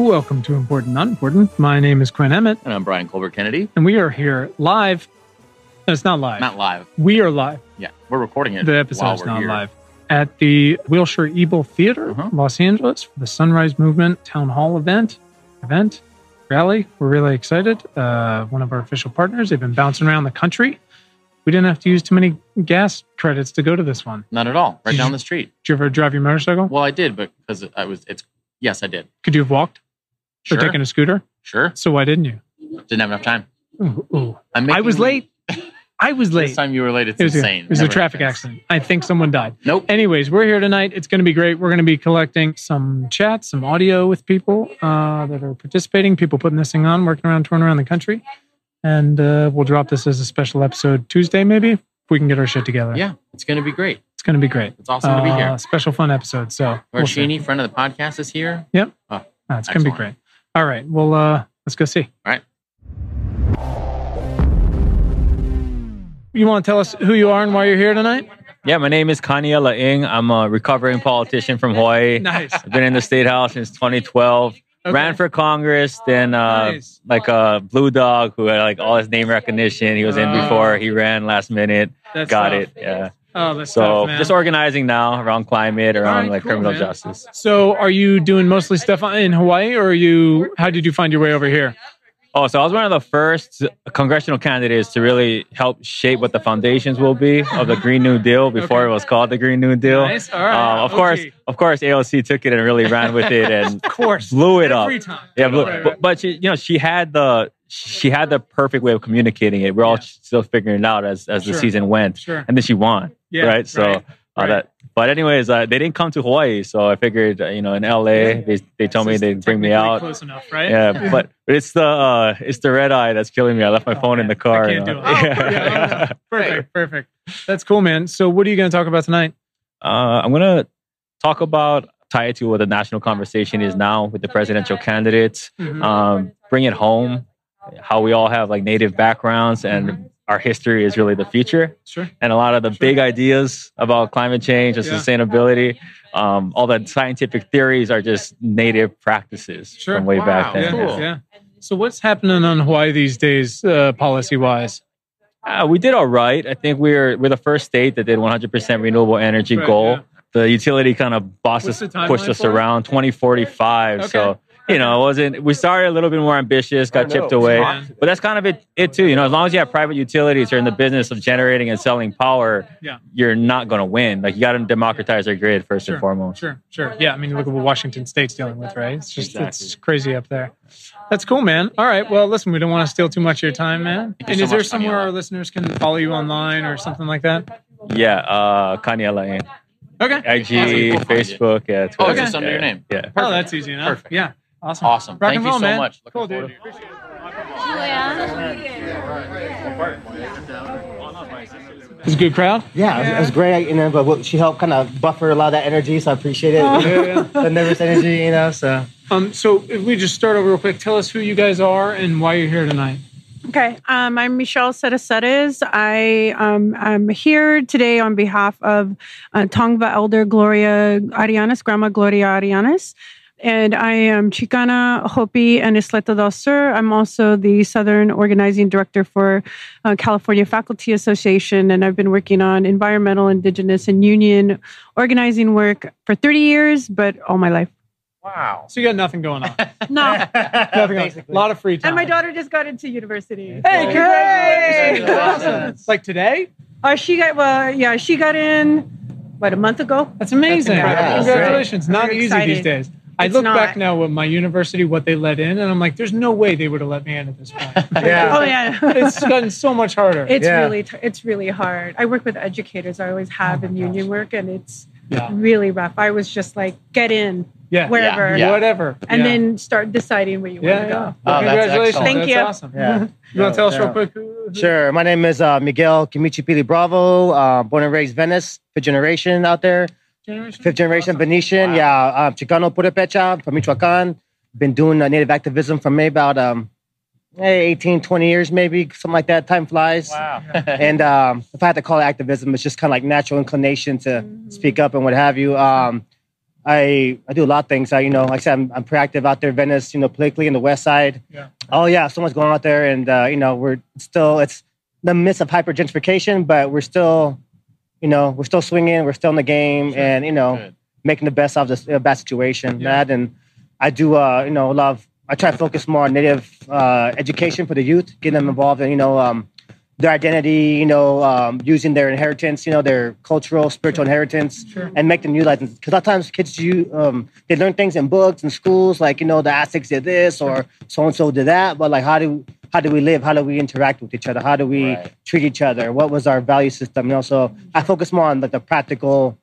Welcome to Important Not Important. My name is Quinn Emmett, And I'm Brian Colbert Kennedy. and we are here live. No, it's not live. Not live. We are live. Yeah, we're recording it. The episode's we're not here. live. At the Wilshire Ebell Theater, Uh-huh. Los Angeles, for the Sunrise Movement Town Hall event, event, rally. We're really excited. Uh, one of our official partners. They've been bouncing around the country. We didn't have to use too many gas credits to go to this one. Not at all. Right Did down you- the street. Did you ever drive your motorcycle? Well, I did, but because I was, it's yes, I did. Could you have walked Sure, or taken a scooter? sure. So why didn't you? Didn't have enough time. Ooh, ooh. I was late. I was late. This time you were late. It's It was, a, insane. it was a traffic happens. accident. I think someone died. Nope. Anyways, we're here tonight. It's going to be great. We're going to be collecting some chats, some audio with people uh, that are participating, people putting this thing on, working around, touring around the country. And uh, we'll drop this as a special episode Tuesday, maybe, if we can get our shit together. Yeah, it's going to be great. It's going to be great. It's awesome to be Uh, here. Special fun episode. So, we'll friend of the podcast, is here. Yep. Oh, Uh, it's going to be great. All right. Well, uh, let's go see. All right. You want to tell us who you are and why you're here tonight? Yeah, my name is Kaniela Ing. I'm a recovering politician from Hawaii. Nice. I've been in the state house since 2012. Okay. Ran for Congress, then uh, Nice. like a blue dog who had like all his name recognition. He was in Oh. before. He ran last minute. That's Got tough. it. Yeah. Oh, that's So tough, man. just organizing now around climate, around right, like cool, criminal man. justice. So, are you doing mostly stuff in Hawaii, or are you? How did you find your way over here? Oh, so I was one of the first congressional candidates to really help shape what the foundations will be of the Green New Deal before Okay. it was called the Green New Deal. Nice. All right. Um, of course, of course, AOC took it and really ran with it and Of course, blew it up. time. Yeah, but, Right, right. but she, you know, she had the she had the perfect way of communicating it. We're all Yeah. still figuring it out as as the season went, Sure. and then she won. Yeah, right. So right, uh, that. But anyways, uh, they didn't come to Hawaii, so I figured, uh, you know, in LA, Yeah. they they told me they'd bring me out. Close enough, right? Yeah, but but it's the uh, it's the red eye that's killing me. I left my Oh, phone in the car. I can't do know. it. Oh, yeah, oh, perfect, perfect. That's cool, man. So, what are you going to talk about tonight? Uh, I'm gonna talk about tie it to what the national conversation is now with the presidential candidates. Mhm. um, bring it home how we all have like native backgrounds and our history is really the future Sure. and a lot of the big ideas about climate change and Yeah. sustainability um, all the scientific theories are just native practices Sure. from way Wow. back then Yeah, Cool. yeah. So, what's happening on Hawaii these days, uh, policy wise? Uh, we did all right i think we're we're the first state that did 100% renewable energy Right, goal yeah. the utility kind of us pushed us around 2045 Okay. so you know, it wasn't. We started a little bit more ambitious, got chipped away, Yeah. but that's kind of it. It too, you know, as long as you have private utilities, you're in the business of generating and selling power. Yeah. you're not going to win. Like you got to democratize our grid first Sure. and foremost. Sure, sure. Yeah, I mean, look at what Washington State's dealing with, right? It's just it's crazy up there. That's cool, man. All right. Well, listen, we don't want to steal too much of your time, man. you And so is there somewhere Daniela. our listeners can follow you online or something like that? Yeah, uh, Kaniela Ing, Okay. IG, Awesome. Facebook, yeah, Twitter. Oh, Okay. just under yeah, your name. Yeah. Oh, that's easy enough. Perfect. Yeah. Awesome. Awesome. Rock Thank and you roll, so man. much. Looking Cool, forward dude. to it. It's a good crowd. Yeah, it was- it was great. You know, but she helped kind of buffer a lot of that energy, so I appreciate it. Yeah, the nervous energy, you know. So Um, so if we just start over real quick, tell us who you guys are and why you're here tonight. Okay, um, I'm Michelle Sedesedes. I um, I'm here today on behalf of uh, Tongva Elder Gloria Arellanes, Grandma Gloria Arellanes. And I am Chicana, Hopi, and Isleta del Sur. I'm also the Southern Organizing Director for uh, California Faculty Association, and I've been working on environmental, indigenous, and union organizing work for 30 years, but all my life. Wow. So you got nothing going on. No. nothing going on. A lot of free time. and my daughter just got into university. Hey, congratulations! Hey! Awesome. Like today? Uh, she got well, yeah, she got in what a month ago. That's amazing. That's incredible. Congratulations. Not easy excited. these days. I look not. back now with my university, what they let in, and I'm like, there's no way they would have let me in at this point. yeah, Oh yeah, it's gotten so much harder. it's Yeah. really it's really hard. I work with educators. I always have Oh my in union work, and it's yeah. really rough. I was just like, get in Yeah. wherever, Yeah. Whatever. and yeah. then start deciding where you yeah, want to go. Well, Oh, that's congratulations. excellent. Thank That's you. awesome. Yeah. You want to tell us Yeah. real quick? who- who- sure. My name is uh, Miguel Kimichi Pili Bravo, uh, born and raised Venice, fifth generation out there, Generation? fifth generation Awesome. Venetian. Wow. Yeah, uh, Chicano Purepecha from Michoacan. Been doing uh, native activism for maybe about um, eh, 18, 20 years, maybe something like that. Time flies. Wow. and um, if I had to call it activism, it's just kind of like natural inclination to speak up and what have you. Um, I I do a lot of things. I you know, like I said, I'm, I'm proactive out there, in Venice. You know, politically in the West Side. Yeah. Oh yeah, so much going on out there, and uh, you know, we're still it's the midst of hyper gentrification, but we're still, you know, we're still swinging. We're still in the game, Sure. and you know, Good. making the best of this uh, bad situation. Yeah. That and I do, uh, you know, a lot of. I try to focus more on native uh, education for the youth, getting them involved in, you know, um, their identity, you know, um, using their inheritance, you know, their cultural, spiritual inheritance, Sure. and make them utilize it. Because a lot of times kids, you, um, they learn things in books and schools, like you know, the Aztecs did this or so and so did that. But like, how do how do we live? How do we interact with each other? How do we Right. treat each other? What was our value system? You know, so I focus more on like the practical,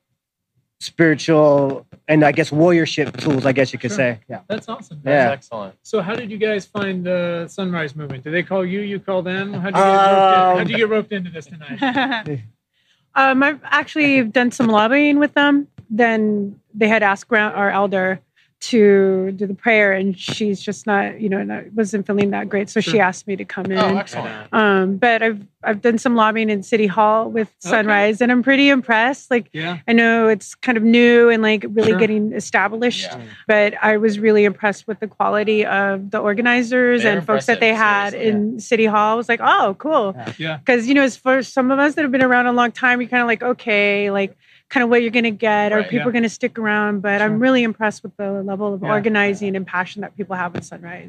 spiritual, and I guess warriorship tools. I guess you could Sure. say. Yeah. That's awesome. Yeah. Excellent. So how did you guys find the Sunrise Movement? Did they call you? You call them? How did you get roped, in? Um, How'd you get roped into this tonight? um, I've actually done some lobbying with them. Then they had asked Grant, our elder, to do the prayer, and she's just not, you know, not, wasn't feeling that great. So she asked me to come in. Oh, excellent. Um, but I've I've done some lobbying in City Hall with Okay. Sunrise, and I'm pretty impressed. Like Yeah. I know it's kind of new and like really Sure. getting established, Yeah. but I was really impressed with the quality of the organizers They're and folks that they impressive, had seriously. in City Hall. I was like, oh, cool. Yeah. Because you know, as for some of us that have been around a long time, you're kind of like, okay, like kind of what you're gonna get, or Right, people yeah. are gonna stick around. But Sure. I'm really impressed with the level of Yeah. organizing and passion that people have with Sunrise.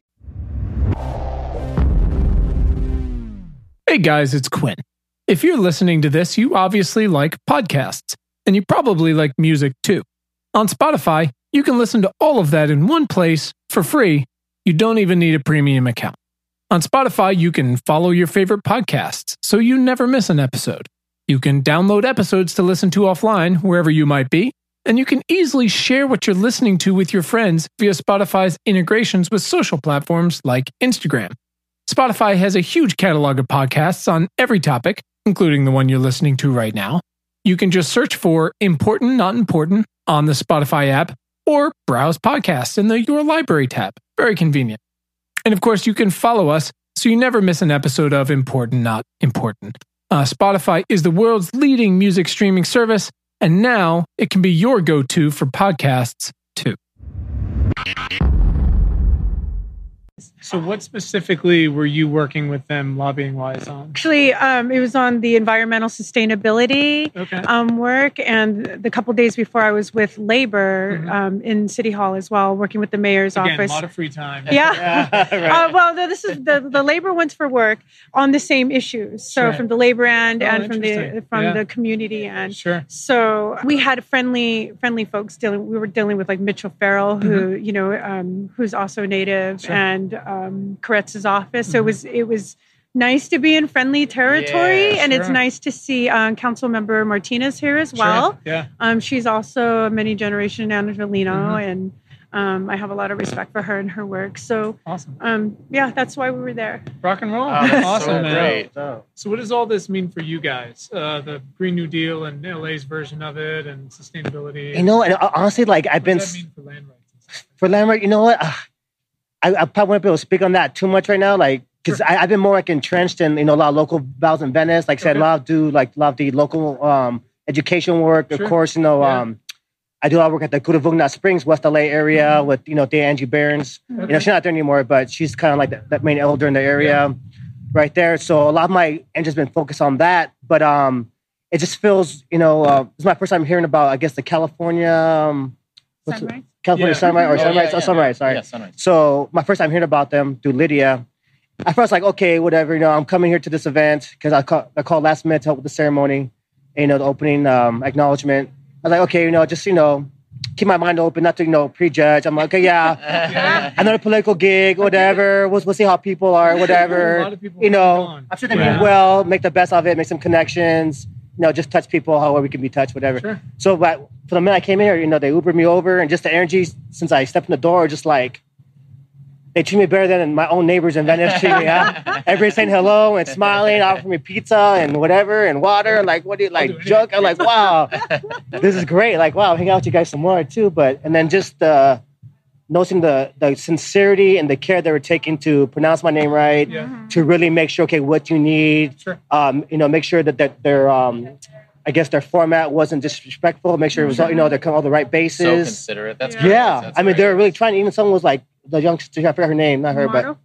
Hey guys, it's Quinn. If you're listening to this, you obviously like podcasts, and you probably like music too. On Spotify, you can listen to all of that in one place for free. You don't even need a premium account. On Spotify, you can follow your favorite podcasts so you never miss an episode. You can download episodes to listen to offline wherever you might be, and you can easily share what you're listening to with your friends via Spotify's integrations with social platforms like Instagram. Spotify has a huge catalog of podcasts on every topic, including the one you're listening to right now. You can just search for Important Not Important on the Spotify app or browse podcasts in the Your Library tab. Very convenient. And of course, you can follow us so you never miss an episode of Important Not Important. Uh, Spotify is the world's leading music streaming service, and now it can be your go to for podcasts too. So what specifically were you working with them lobbying wise on? Actually, um, it was on the environmental sustainability Okay. um, work, and the couple days before, I was with labor Mhm. um, in City Hall as well, working with the mayor's Again, office. a lot of free time. yeah. right. Uh, well, this is the the labor ones for work on the same issues. So Sure. from the labor end Oh, and from the from Yeah. the community end. Sure. So we had friendly friendly folks dealing. We were dealing with like Mitch O'Farrell, who you know, um, who's also native, Mm-hmm. Sure. and um, Koretz's office. So Mhm. it was it was nice to be in friendly territory, Yeah, and it's nice to see um, Council Member Martinez here as Sure. well. Yeah. Um, she's also a many generation Angelino, Mhm. and um, I have a lot of respect for her and her work. So Awesome. um, yeah, that's why we were there. Rock and roll. Oh, that's awesome, so man. great. So, So, what does all this mean for you guys? Uh, the Green New Deal and LA's version of it, and sustainability. you know, and honestly, like I've what been does that mean for land rights? and stuff? for landmark. You know what? Uh, I, I probably won't be able to speak on that too much right now, like because Sure. I've been more like entrenched in you know a lot of local battles in Venice. Like I said, Okay. a lot of do like a lot of the local um, education work. Sure. Of course, you know. Yeah. Um, I do a lot of work at the Kuruvungna Springs, West LA area Mhm. with you know Dea Angie Behrns. You know, she's not there anymore, but she's kind of like the, that main elder in the area, right there. So a lot of my interest has been focused on that, but um, it just feels you know uh, is my first time hearing about I guess the California um? Sunrise. California Yeah. Sunrise or Oh, Sunrise yeah, oh, yeah. Sunrise sorry. Yeah, sunrise. So my first time hearing about them through Lydia, at first like okay whatever you know I'm coming here to this event because I call I called last minute to help with the ceremony, and, you know the opening um, acknowledgement. I was like okay you know just you know keep my mind open not to you know prejudge. I'm like okay yeah another political gig whatever we'll, we'll see how people are A lot whatever of people you know. I'm sure they Yeah. mean well make the best of it make some connections you know just touch people however we can be touched whatever. Sure. So, but for the minute I came in here, you know, they Ubered me over, and just the energy since I stepped in the door, just like they treat me better than my own neighbors in Venice treat me. Huh? Everybody's saying hello and smiling, offering me pizza and whatever and water, and like, what do you like, anything. junk? I'm like, wow, this is great. Like, wow, hang out with you guys some more too. But and then just uh, noticing the the sincerity and the care they were taking to pronounce my name right, Yeah. to really make sure, okay, what you need, Sure. um, you know, make sure that, that they're, um, I guess their format wasn't disrespectful. Make sure it was all, you know they're all the right bases. So bases. considerate. That's Yeah. yeah, That's I mean they're really trying. Even someone was like the youngster. I forgot her name, not her, but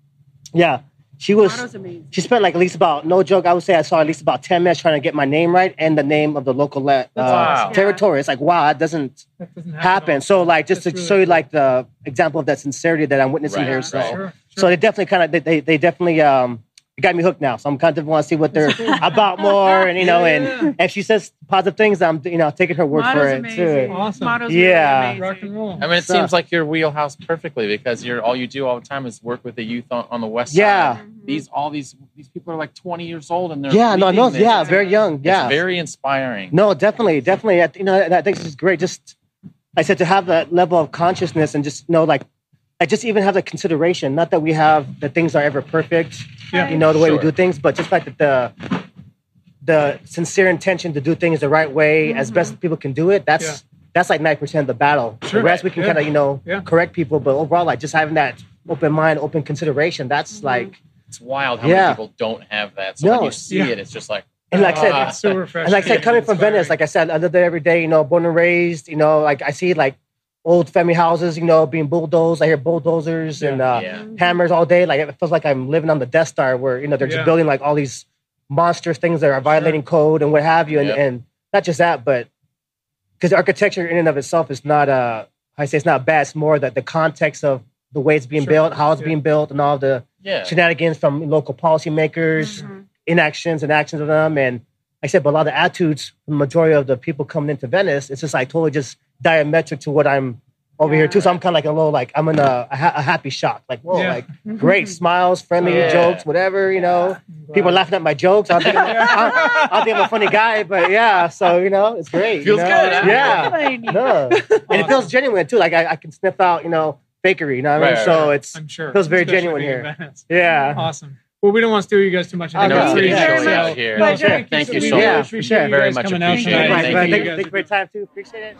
yeah, she was. Motto's amazing. She spent like at least about no joke. I would say I saw at least about ten minutes trying to get my name right and the name of the local la- uh, Wow. territory. It's like wow, that doesn't That doesn't happen. all. So like just That's to really show you like the example of that sincerity that I'm witnessing Right, here. right. So Sure, so they definitely kind of they, they they definitely um it got me hooked now. So I'm kind of want to see what they're about more and you know Yeah. and if she says positive things, I'm you know taking her word Motto's for it amazing. too. Awesome. Motto's Yeah. really rock and roll. I mean, it So- seems like your wheelhouse perfectly because you're all you do all the time is work with the youth on, on the west Yeah. side. These all these these people are like 20 years old and they're Yeah, no, no, this. yeah, It's- very young. Yeah, It's very inspiring. No, definitely, definitely. I, you know, I think this is great. Just, I said to have that level of consciousness and just know, like, I just even have the consideration. Not that we have that things are ever perfect. Yeah. You know the way we do things, but just like that the the sincere intention to do things the right way as best people can do it. That's Yeah. that's like ninety percent of the battle. Sure. The rest we can Yeah. kind of you know Yeah. correct people, but overall, like just having that open mind, open consideration. That's like It's wild how Yeah. many people don't have that. So when No. you see Yeah. it, it's just like and like I said, Ah. It's so refreshing. And like I said, coming from Inspiring. Venice, like I said, I live there every day, you know, born and raised, you know, like I see like old family houses, you know, being bulldozed. I hear bulldozers and uh, Yeah. hammers all day. Like it feels like I'm living on the Death Star where, you know, they're Yeah. just building like all these monstrous things that are violating code and what have you. And, Yep. and not just that, but because architecture in and of itself is not, uh, I say it's not bad. It's more that the context of the way it's being Sure. built, how it's Yeah. being built, and all the yeah. shenanigans from local policymakers Mhm. inactions and actions of them. And like I said, but a lot of the attitudes, the majority of the people coming into Venice, it's just like totally just diametric to what I'm over here too. So I'm kind of like a little like I'm in a, a, ha- a happy shock. Like whoa, Yeah. like great mm-hmm. smiles, friendly Yeah. jokes, whatever you know. People are laughing at my jokes. I think I'm, I I think I'm a funny guy, but yeah. So you know, it's great. you Feels know? good, huh? Yeah. No. And it feels genuine too. Like I, I can sniff out, you know, fakery. You know what I mean? Right, so right. it's I'm sure. feels very Especially genuine here. in yeah. Awesome. Well, we don't want to steal you guys too much. I know, think it's pretty pretty short short. out here. No, Pleasure. thank Thank you so We much. appreciate Sure. you Very guys much coming out appreciate it. tonight. Thank you. Thank, guys. thank you for your time too. Appreciate it.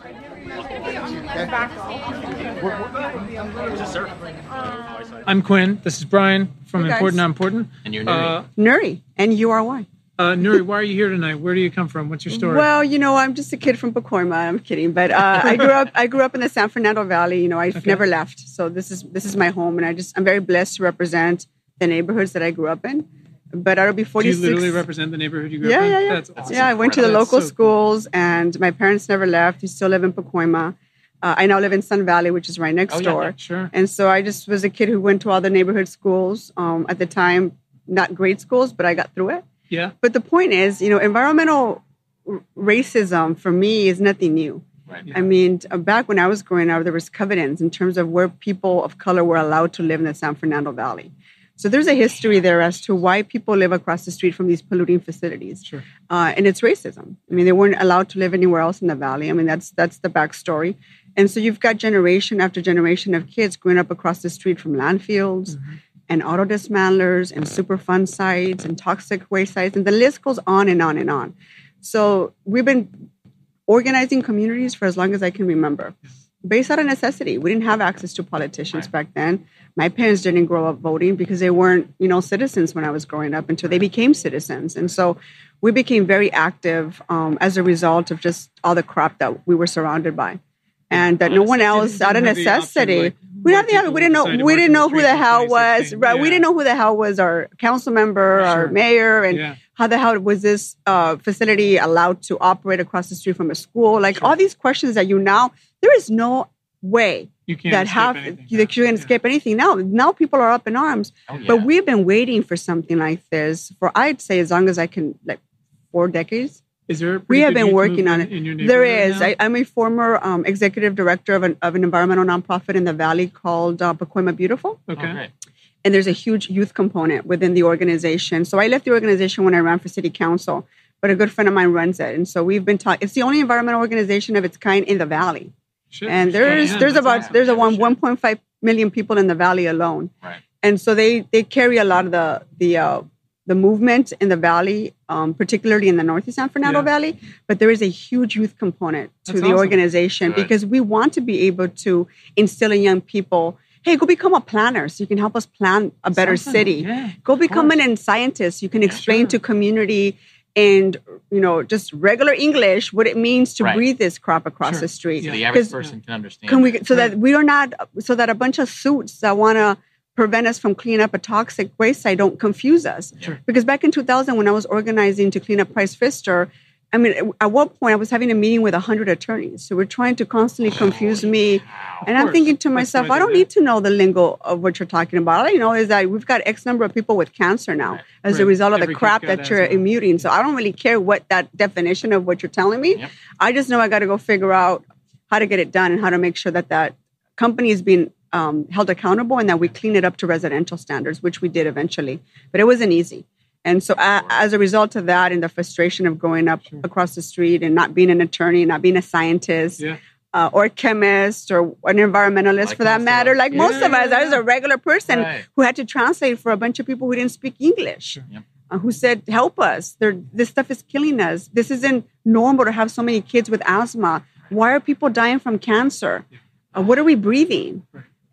I'm Quinn. This is Brian from Hey. Important Not Important. And you're Uh, Nury, and you are why? uh, Nury, why are you here tonight? Where do you come from? What's your story? Well, you know, I'm just a kid from Pacoima. I'm kidding, but uh, I grew up. I grew up in the San Fernando Valley. You know, I've Okay. never left. So this is this is my home, and I just I'm very blessed to represent the neighborhoods that I grew up in. But I'll be do you literally represent the neighborhood you grew yeah, up in? yeah, yeah. That's awesome. yeah, I went to the That's local so cool. schools, and my parents never left. We still live in Pacoima. Uh, I now live in Sun Valley, which is right next Oh, door. yeah. Sure. And so I just was a kid who went to all the neighborhood schools. Um, at the time, not great schools, but I got through it. Yeah. But the point is, you know, environmental r- racism for me is nothing new. Right. I mean, uh, back when I was growing up, there was covenants in terms of where people of color were allowed to live in the San Fernando Valley. So there's a history there as to why people live across the street from these polluting facilities, Sure. uh, and it's racism. I mean, they weren't allowed to live anywhere else in the valley. I mean, that's that's the backstory. And so you've got generation after generation of kids growing up across the street from landfills and auto dismantlers and Superfund sites and toxic waste sites, and the list goes on and on and on. So we've been organizing communities for as long as I can remember, based out of necessity. We didn't have access to politicians back then. My parents didn't grow up voting because they weren't, you know, citizens when I was growing up until they became citizens, and so we became very active um, as a result of just all the crap that we were surrounded by, and that no one else, out of didn't have the option, necessity. we didn't have we didn't know we didn't know who the hell was 2016. right. We didn't know who the hell was our council member, our Sure. mayor, and Yeah. how the hell was this uh, facility allowed to operate across the street from a school? Like all these questions that you now, there is no way You can't that escape have anything. you, that you can Yeah. escape anything now. Now people are up in arms, Oh, yeah. but we've been waiting for something like this for I'd say as long as I can, like four decades. Is there? a We have been working on it. In your There neighborhood is. now? I, I'm a former um, executive director of an, of an environmental nonprofit in the valley called uh, Pacoima Beautiful Oh, okay. great. and there's a huge youth component within the organization. So I left the organization when I ran for city council, but a good friend of mine runs it, and so we've been talking. It's the only environmental organization of its kind in the valley, Shit. and there's yeah, there's about awesome. there's a one 1.5 million people in the valley alone, Right. and so they they carry a lot of the the uh, the movement in the valley, um, particularly in the Northeast San Fernando Yeah. Valley. But there is a huge youth component to That's the awesome. organization Good. because we want to be able to instill in young people. Hey, go become a planner so you can help us plan a better Something, city. yeah, Go become course. an scientist. You can explain sure. to community and you know, just regular English, what it means to Right. breathe this crop across Sure. the street. So the average 'Cause person can understand. Can we, that. so that we are not, so that a bunch of suits that want to prevent us from cleaning up a toxic waste site don't confuse us. Sure. Because back in 2000, when I was organizing to clean up Price Pfister, I mean, at one point I was having a meeting with 100 attorneys. So we're trying to constantly confuse me. And I'm thinking to myself, I don't need to know the lingo of what you're talking about. All I know is that we've got X number of people with cancer now as a result of Every the crap that you're asthma. immuting. So I don't really care what that definition of what you're telling me. Yep. I just know I got to go figure out how to get it done and how to make sure that that company is being um, held accountable and that we clean it up to residential standards, which we did eventually. But it wasn't easy. And so, as a result of that, and the frustration of going up across the street and not being an attorney, not being a scientist, Yeah. uh, or a chemist, or an environmentalist Like for that matter, like Yeah, most of us, I was a regular person Right. who had to translate for a bunch of people who didn't speak English Yep. uh, who said, "Help us! They're, this stuff is killing us. This isn't normal to have so many kids with asthma. Why are people dying from cancer? Uh, what are we breathing?"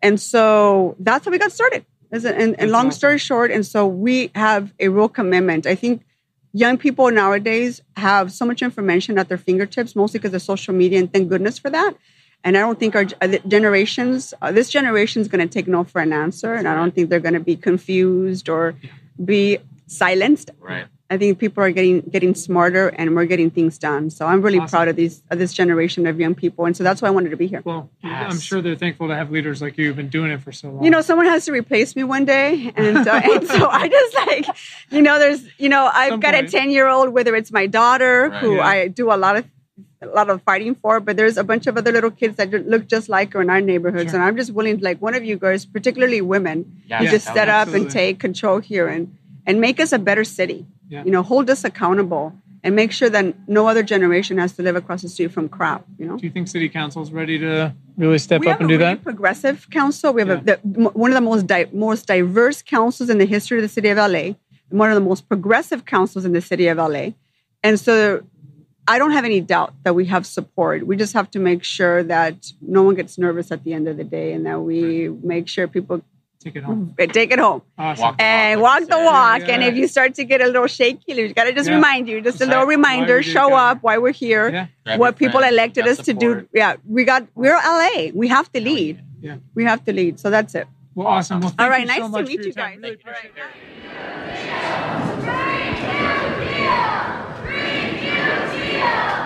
And so that's how we got started. A- and, and long story short, and so we have a real commitment. I think young people nowadays have so much information at their fingertips, mostly because of social media, and thank goodness for that. And I don't think our uh, generations, uh, this generation is going to take no for an answer, and I don't think they're going to be confused or be silenced. Right. I think people are getting getting smarter, and we're getting things done. So I'm really Awesome. proud of these of this generation of young people, and so that's why I wanted to be here. Well, I'm sure they're thankful to have leaders like you who've been doing it for so long. you know, someone has to replace me one day, and, uh, and so I just like, you know, there's, you know, I've Some got a ten year old, whether it's my daughter Right. who Yeah. I do a lot of a lot of fighting for, but there's a bunch of other little kids that look just like her in our neighborhoods, Sure. and I'm just willing to like one of you girls, particularly women, Yeah, to Yeah, just step up and take control here and and make us a better city. Yeah. You know, hold us accountable and make sure that no other generation has to live across the street from crap. You know. Do you think city council's ready to really step We up and do really that? progressive council. We have a, the, one of the most di- most diverse councils in the history of the city of LA, and one of the most progressive councils in the city of LA. And so, I don't have any doubt that we have support. We just have to make sure that no one gets nervous at the end of the day, and that we make sure people Take it home. take it home Awesome. Walk and walk, walk like the you walk. Yeah. And if you start to get a little shaky, you got to just Yeah. remind you, just a little Exactly. Reminder, show it. up, why we're here, Yeah. What people friends, elected got us to do. Yeah, we got we're LA. We have to lead. Yeah. We have to lead. So that's it. Well, awesome. Well, All right, nice so to meet you guys. Really All right, appreciate it. bye.